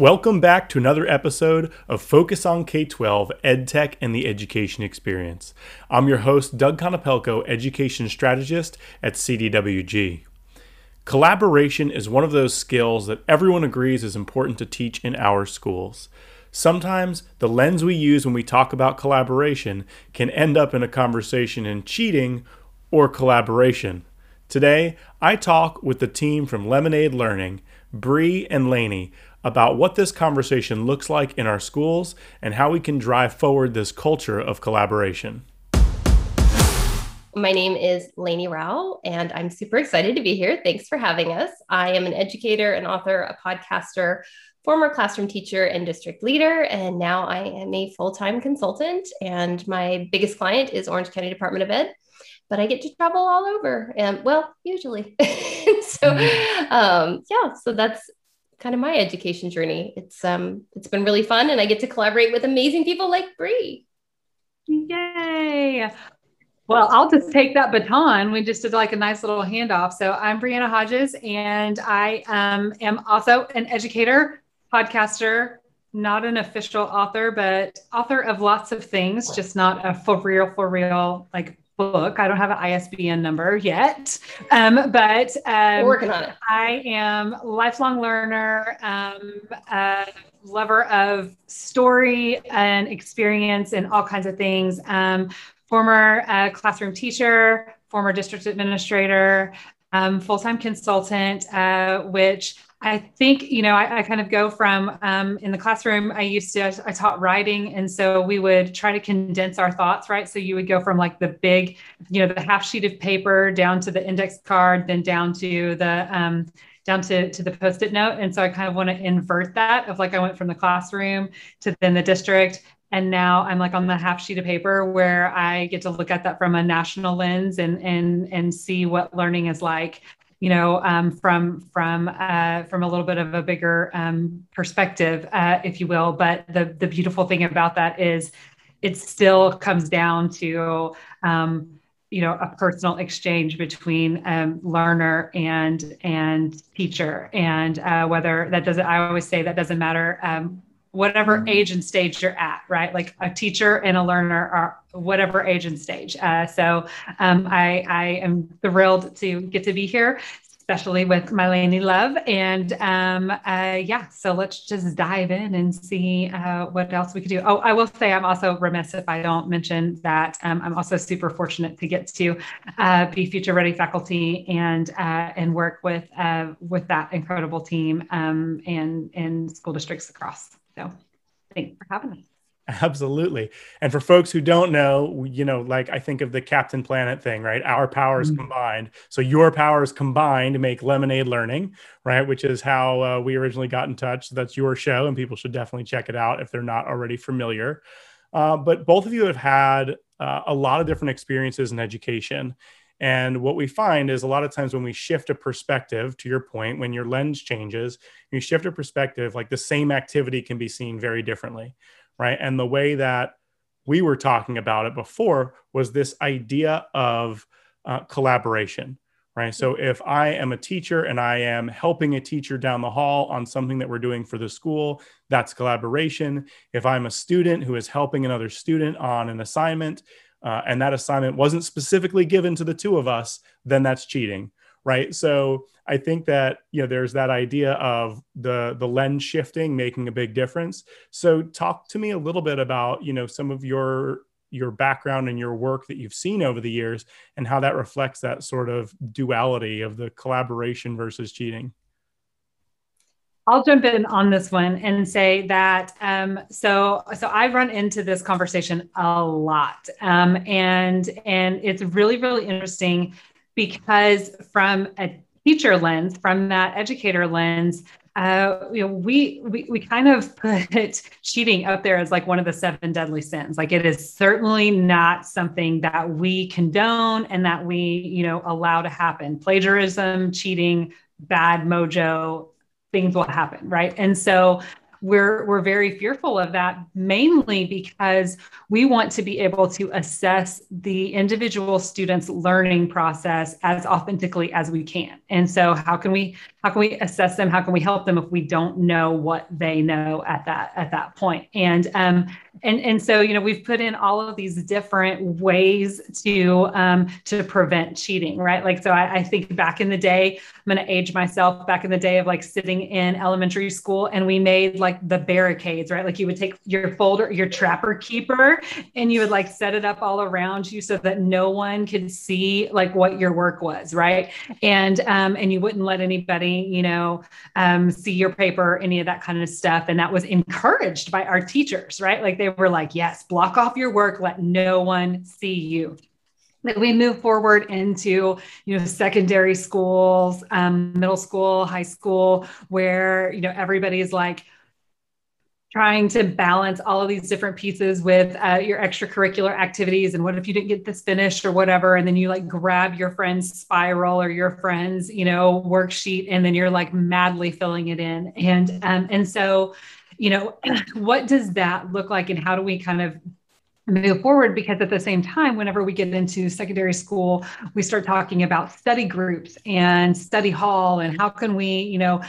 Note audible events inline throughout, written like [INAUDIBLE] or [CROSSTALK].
Welcome back to another episode of Focus on K 12 EdTech and the Education Experience. I'm your host, Doug Konopelko, Education Strategist at CDWG. Collaboration is one of those skills that everyone agrees is important to teach in our schools. Sometimes the lens we use when we talk about collaboration can end up in a conversation in cheating or collaboration. Today, I talk with the team from Lemonade Learning, Bree and Laney, about what this conversation looks like in our schools and how we can drive forward this culture of collaboration. My name is Lainey Rao, and I'm super excited to be here. Thanks for having us. I am an educator, an author, a podcaster, former classroom teacher, and district leader. And now I am a full time consultant. And my biggest client is Orange County Department of Ed. But I get to travel all over, and well, usually. [LAUGHS] so, mm-hmm. um, yeah, so that's kind of my education journey. It's um it's been really fun and I get to collaborate with amazing people like Bree. Yay. Well, I'll just take that baton. We just did like a nice little handoff. So I'm Brianna Hodges, and I um, am also an educator, podcaster, not an official author, but author of lots of things, just not a for real, for real, like book. I don't have an ISBN number yet, um, but um, we're working on it. I am a lifelong learner, um, lover of story and experience and all kinds of things. Um, former uh, classroom teacher, former district administrator, um, full-time consultant, uh, which I think, you know, I, I kind of go from um, in the classroom, I used to, I taught writing. And so we would try to condense our thoughts, right? So you would go from like the big, you know, the half sheet of paper down to the index card, then down to the, um, down to, to the post-it note. And so I kind of want to invert that of like, I went from the classroom to then the district. And now I'm like on the half sheet of paper where I get to look at that from a national lens and, and, and see what learning is like you know, um, from from uh, from a little bit of a bigger um, perspective, uh, if you will. But the the beautiful thing about that is, it still comes down to um, you know a personal exchange between um, learner and and teacher, and uh, whether that doesn't. I always say that doesn't matter um, whatever mm-hmm. age and stage you're at, right? Like a teacher and a learner are whatever age and stage. Uh, so um, I, I am thrilled to get to be here, especially with my Laney Love. And um, uh, yeah, so let's just dive in and see uh, what else we could do. Oh, I will say I'm also remiss if I don't mention that um, I'm also super fortunate to get to uh, be future ready faculty and uh, and work with uh, with that incredible team um, and and school districts across. So thanks for having me. Absolutely. And for folks who don't know, you know, like I think of the Captain Planet thing, right? Our powers mm-hmm. combined. So your powers combined make Lemonade Learning, right? Which is how uh, we originally got in touch. That's your show, and people should definitely check it out if they're not already familiar. Uh, but both of you have had uh, a lot of different experiences in education. And what we find is a lot of times when we shift a perspective, to your point, when your lens changes, you shift a perspective, like the same activity can be seen very differently, right? And the way that we were talking about it before was this idea of uh, collaboration, right? So if I am a teacher and I am helping a teacher down the hall on something that we're doing for the school, that's collaboration. If I'm a student who is helping another student on an assignment, uh, and that assignment wasn't specifically given to the two of us, then that's cheating, right? So I think that you know there's that idea of the the lens shifting making a big difference. So talk to me a little bit about you know some of your your background and your work that you've seen over the years and how that reflects that sort of duality of the collaboration versus cheating. I'll jump in on this one and say that um, so so I run into this conversation a lot, um, and and it's really really interesting because from a teacher lens, from that educator lens, uh, you know, we, we we kind of [LAUGHS] put cheating up there as like one of the seven deadly sins. Like it is certainly not something that we condone and that we you know allow to happen. Plagiarism, cheating, bad mojo, things will happen, right? And so we're we're very fearful of that mainly because we want to be able to assess the individual student's learning process as authentically as we can. And so how can we how can we assess them? How can we help them if we don't know what they know at that at that point? and um and and so you know we've put in all of these different ways to um to prevent cheating right? Like so I, I think back in the day i'm going to age myself back in the day of like sitting in elementary school and we made like the barricades right like you would take your folder your trapper keeper and you would like set it up all around you so that no one could see like what your work was right and um and you wouldn't let anybody you know, um, see your paper, any of that kind of stuff. And that was encouraged by our teachers, right? Like they were like, yes, block off your work, let no one see you that we move forward into you know secondary schools um, middle school high school where you know everybody is like trying to balance all of these different pieces with uh, your extracurricular activities and what if you didn't get this finished or whatever and then you like grab your friend's spiral or your friend's you know worksheet and then you're like madly filling it in. And um, and so you know [CLEARS THROAT] what does that look like and how do we kind of move forward? Because at the same time whenever we get into secondary school we start talking about study groups and study hall and how can we you know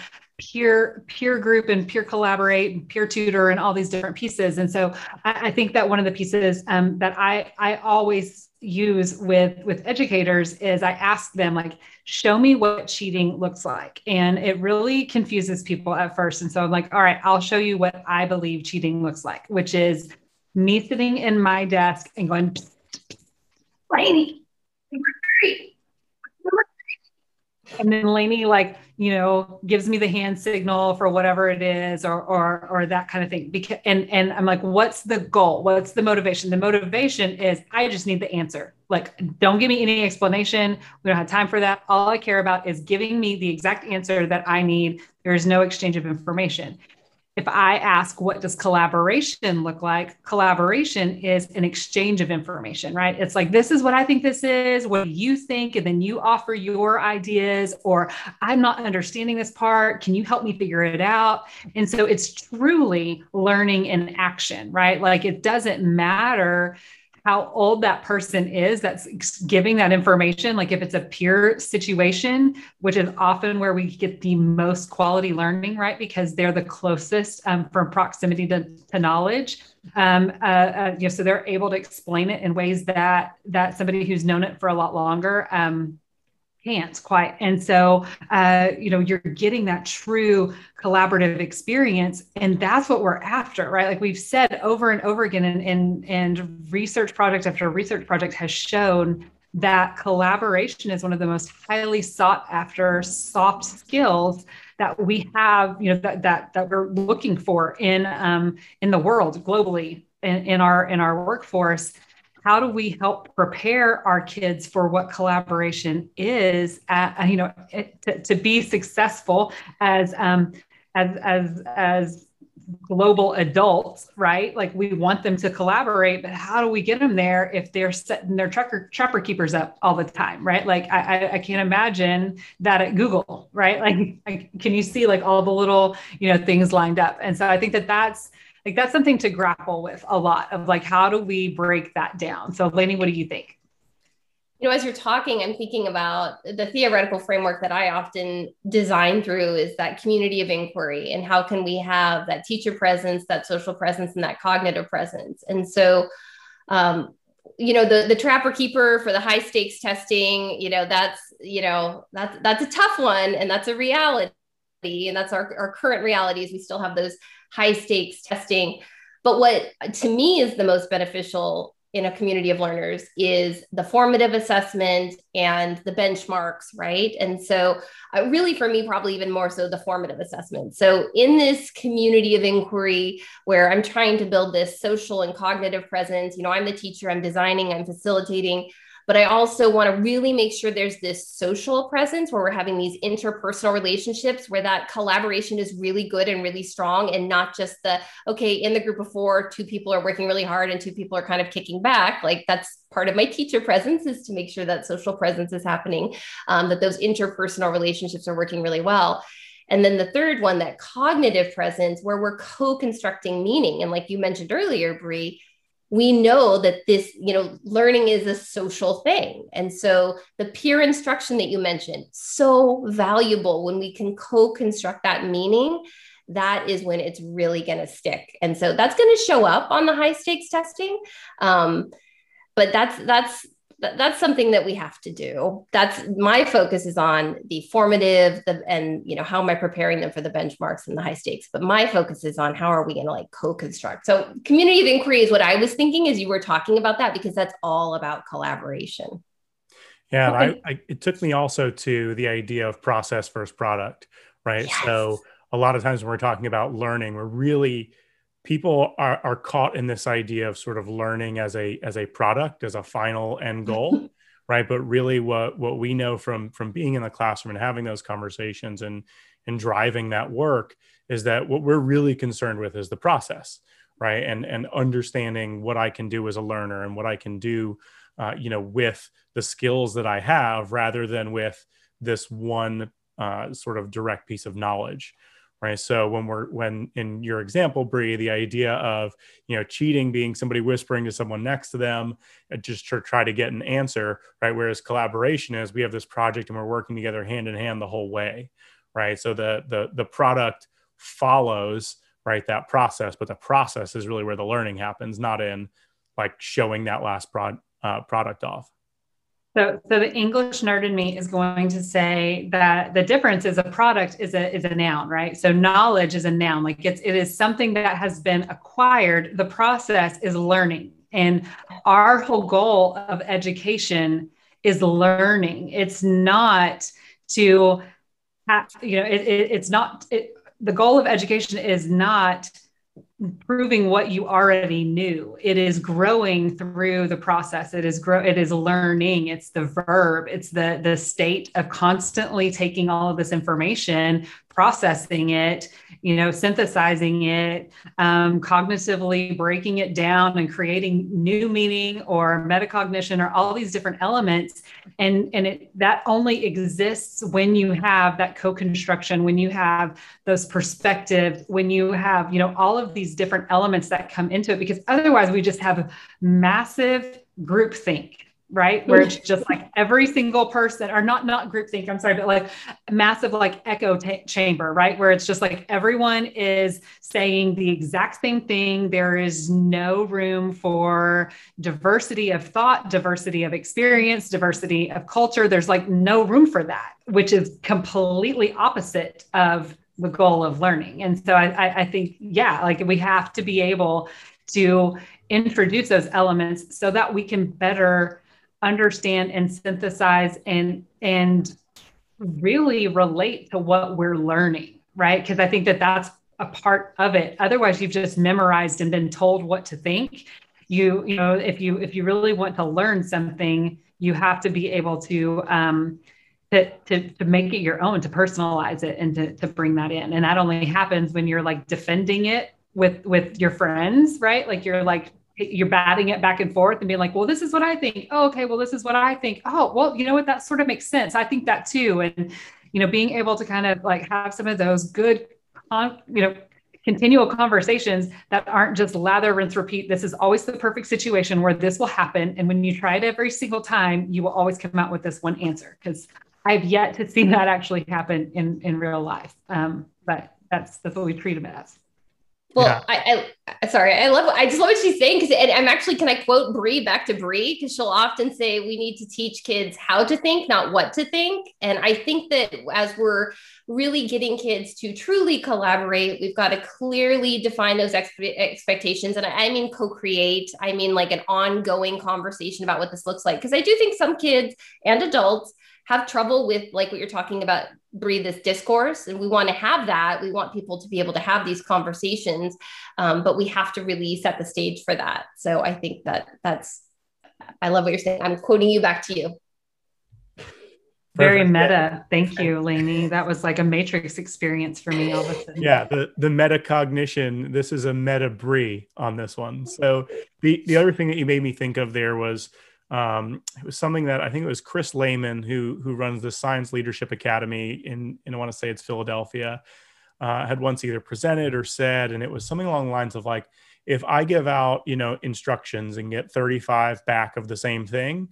peer peer group and peer collaborate and peer tutor and all these different pieces and so i, I think that one of the pieces um, that i i always use with with educators is i ask them like show me what cheating looks like and it really confuses people at first and so i'm like all right i'll show you what i believe cheating looks like which is me sitting in my desk and going and then Lainey like you know gives me the hand signal for whatever it is or or or that kind of thing because and and I'm like what's the goal? What's the motivation? The motivation is I just need the answer. Like don't give me any explanation. We don't have time for that. All I care about is giving me the exact answer that I need. There is no exchange of information if I ask, what does collaboration look like? Collaboration is an exchange of information, right? It's like, this is what I think this is. What do you think? And then you offer your ideas, or I'm not understanding this part. Can you help me figure it out? And so it's truly learning in action, right? Like, it doesn't matter how old that person is that's giving that information. Like if it's a peer situation, which is often where we get the most quality learning, right? Because they're the closest um, from proximity to, to knowledge. Um, uh, uh, you know, so they're able to explain it in ways that that somebody who's known it for a lot longer um, can't quite. And so, uh, you know, you're getting that true collaborative experience. And that's what we're after, right? Like we've said over and over again, and, and, and research project after research project has shown that collaboration is one of the most highly sought after soft skills that we have, you know, that, that, that we're looking for in, um, in the world globally in, in our, in our workforce how do we help prepare our kids for what collaboration is at, you know to, to be successful as um, as as as global adults right? Like we want them to collaborate but how do we get them there if they're setting their trucker trapper keepers up all the time right? Like i i can't imagine that at google right? [LAUGHS] Like can you see like all the little you know things lined up? And so i think that that's like that's something to grapple with a lot of like how do we break that down? So Lainey what do you think? You know as you're talking i'm thinking about the theoretical framework that i often design through is that community of inquiry and how can we have that teacher presence that social presence and that cognitive presence. And so um, you know the the trapper keeper for the high stakes testing you know that's you know that's that's a tough one and that's a reality and that's our, our current reality is we still have those high stakes testing. But what to me is the most beneficial in a community of learners is the formative assessment and the benchmarks, right? And so, uh, really, for me, probably even more so the formative assessment. So, in this community of inquiry where I'm trying to build this social and cognitive presence, you know, I'm the teacher, I'm designing, I'm facilitating but I also want to really make sure there's this social presence where we're having these interpersonal relationships where that collaboration is really good and really strong and not just the, okay, in the group of four, two people are working really hard and two people are kind of kicking back. Like that's part of my teacher presence is to make sure that social presence is happening, um, that those interpersonal relationships are working really well. And then the third one, that cognitive presence, where we're co-constructing meaning. And like you mentioned earlier, Bree, we know that this, you know, learning is a social thing. And so the peer instruction that you mentioned, so valuable when we can co-construct that meaning that is when it's really going to stick. And so that's going to show up on the high stakes testing. Um, but that's that's that's something that we have to do. That's my focus is on the formative, the and you know how am I preparing them for the benchmarks and the high stakes. But my focus is on how are we going to like co-construct. So community of inquiry is what I was thinking as you were talking about that because that's all about collaboration. Yeah, I, I, it took me also to the idea of process versus product, right? Yes. So a lot of times when we're talking about learning, we're really people are, are caught in this idea of sort of learning as a as a product as a final end goal right? But really what what we know from from being in the classroom and having those conversations and and driving that work is that what we're really concerned with is the process right? And and understanding what i can do as a learner and what i can do uh, you know with the skills that i have rather than with this one uh, sort of direct piece of knowledge right? So when we're when in your example Bree the idea of you know cheating being somebody whispering to someone next to them uh, just to try to get an answer right? Whereas collaboration is we have this project and we're working together hand in hand the whole way right? So the the the product follows right that process but the process is really where the learning happens not in like showing that last prod, uh, product off so, so the English nerd in me is going to say that the difference is a product is a is a noun, right? So knowledge is a noun, like it's it is something that has been acquired. The process is learning, and our whole goal of education is learning. It's not to, have, you know, it, it, it's not. It, the goal of education is not proving what you already knew. It is growing through the process. It is grow it is learning. It's the verb. It's the the state of constantly taking all of this information processing it you know synthesizing it um, cognitively breaking it down and creating new meaning or metacognition or all these different elements. And and it that only exists when you have that co-construction when you have those perspectives when you have you know all of these different elements that come into it because otherwise we just have massive groupthink right? Where it's mm-hmm. just like every single person or not not group think i'm sorry but like massive like echo t- chamber right? Where it's just like everyone is saying the exact same thing. There is no room for diversity of thought diversity of experience diversity of culture. There's like no room for that which is completely opposite of the goal of learning. And so I, I think yeah like we have to be able to introduce those elements so that we can better understand and synthesize and and really relate to what we're learning right? Because i think that that's a part of it. Otherwise you've just memorized and been told what to think. You you know if you if you really want to learn something you have to be able to um to, to, to make it your own to personalize it and to, to bring that in and that only happens when you're like defending it with with your friends right like you're like you're batting it back and forth and being like, well, this is what I think. Oh, okay. Well, this is what I think. Oh, well, you know what? That sort of makes sense. I think that too. And, you know, being able to kind of like have some of those good, you know, continual conversations that aren't just lather, rinse, repeat. This is always the perfect situation where this will happen. And when you try it every single time, you will always come out with this one answer because I've yet to see that actually happen in, in real life. Um, but that's, that's what we treat them as. Well, yeah. I, I, sorry, I love. I just love what she's saying because, I'm actually can I quote Bree back to Bree because she'll often say we need to teach kids how to think, not what to think. And I think that as we're really getting kids to truly collaborate, we've got to clearly define those expectations. And I, I mean co-create. I mean like an ongoing conversation about what this looks like because I do think some kids and adults have trouble with like what you're talking about breathe this discourse. And we want to have that. We want people to be able to have these conversations um, but we have to really set the stage for that. So i think that that's i love what you're saying. I'm quoting you back to you. Very meta. Thank you lainey. That was like a matrix experience for me all of a sudden. Yeah the, the metacognition this is a meta Bree on this one. So the, the other thing that you made me think of there was um, it was something that I think it was Chris Lehmann who who runs the Science Leadership Academy in, in I want to say it's Philadelphia, uh, had once either presented or said, and it was something along the lines of like, if I give out you know instructions and get 35 back of the same thing,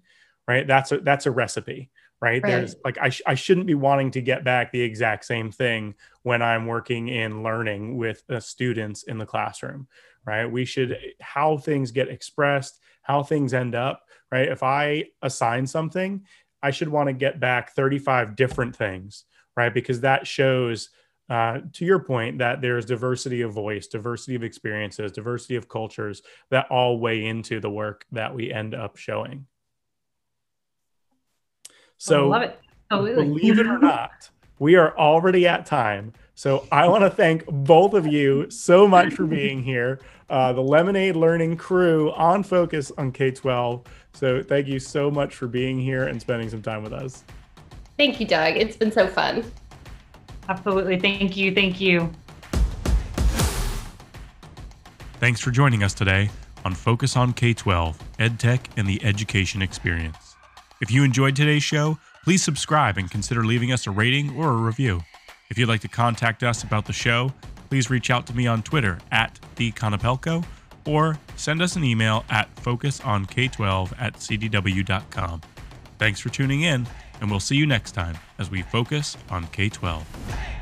right? That's a that's a recipe, right? right. There's like I sh- I shouldn't be wanting to get back the exact same thing when I'm working in learning with uh, students in the classroom, right? We should how things get expressed, how things end up right? If I assign something, I should want to get back 35 different things, right? Because that shows, uh, to your point, that there's diversity of voice, diversity of experiences, diversity of cultures that all weigh into the work that we end up showing. So, love it. believe it or not, we are already at time. So I want to thank both of you so much for being here. Uh, the Lemonade Learning crew on focus on K 12. So thank you so much for being here and spending some time with us. Thank you, Doug. It's been so fun. Absolutely. Thank you. Thank you. Thanks for joining us today on Focus on K 12, EdTech and the Education Experience. If you enjoyed today's show, please subscribe and consider leaving us a rating or a review. If you'd like to contact us about the show, please reach out to me on Twitter at the Konopelko or send us an email at focusonkk12 at cdw.com. Thanks for tuning in, and we'll see you next time as we focus on K 12.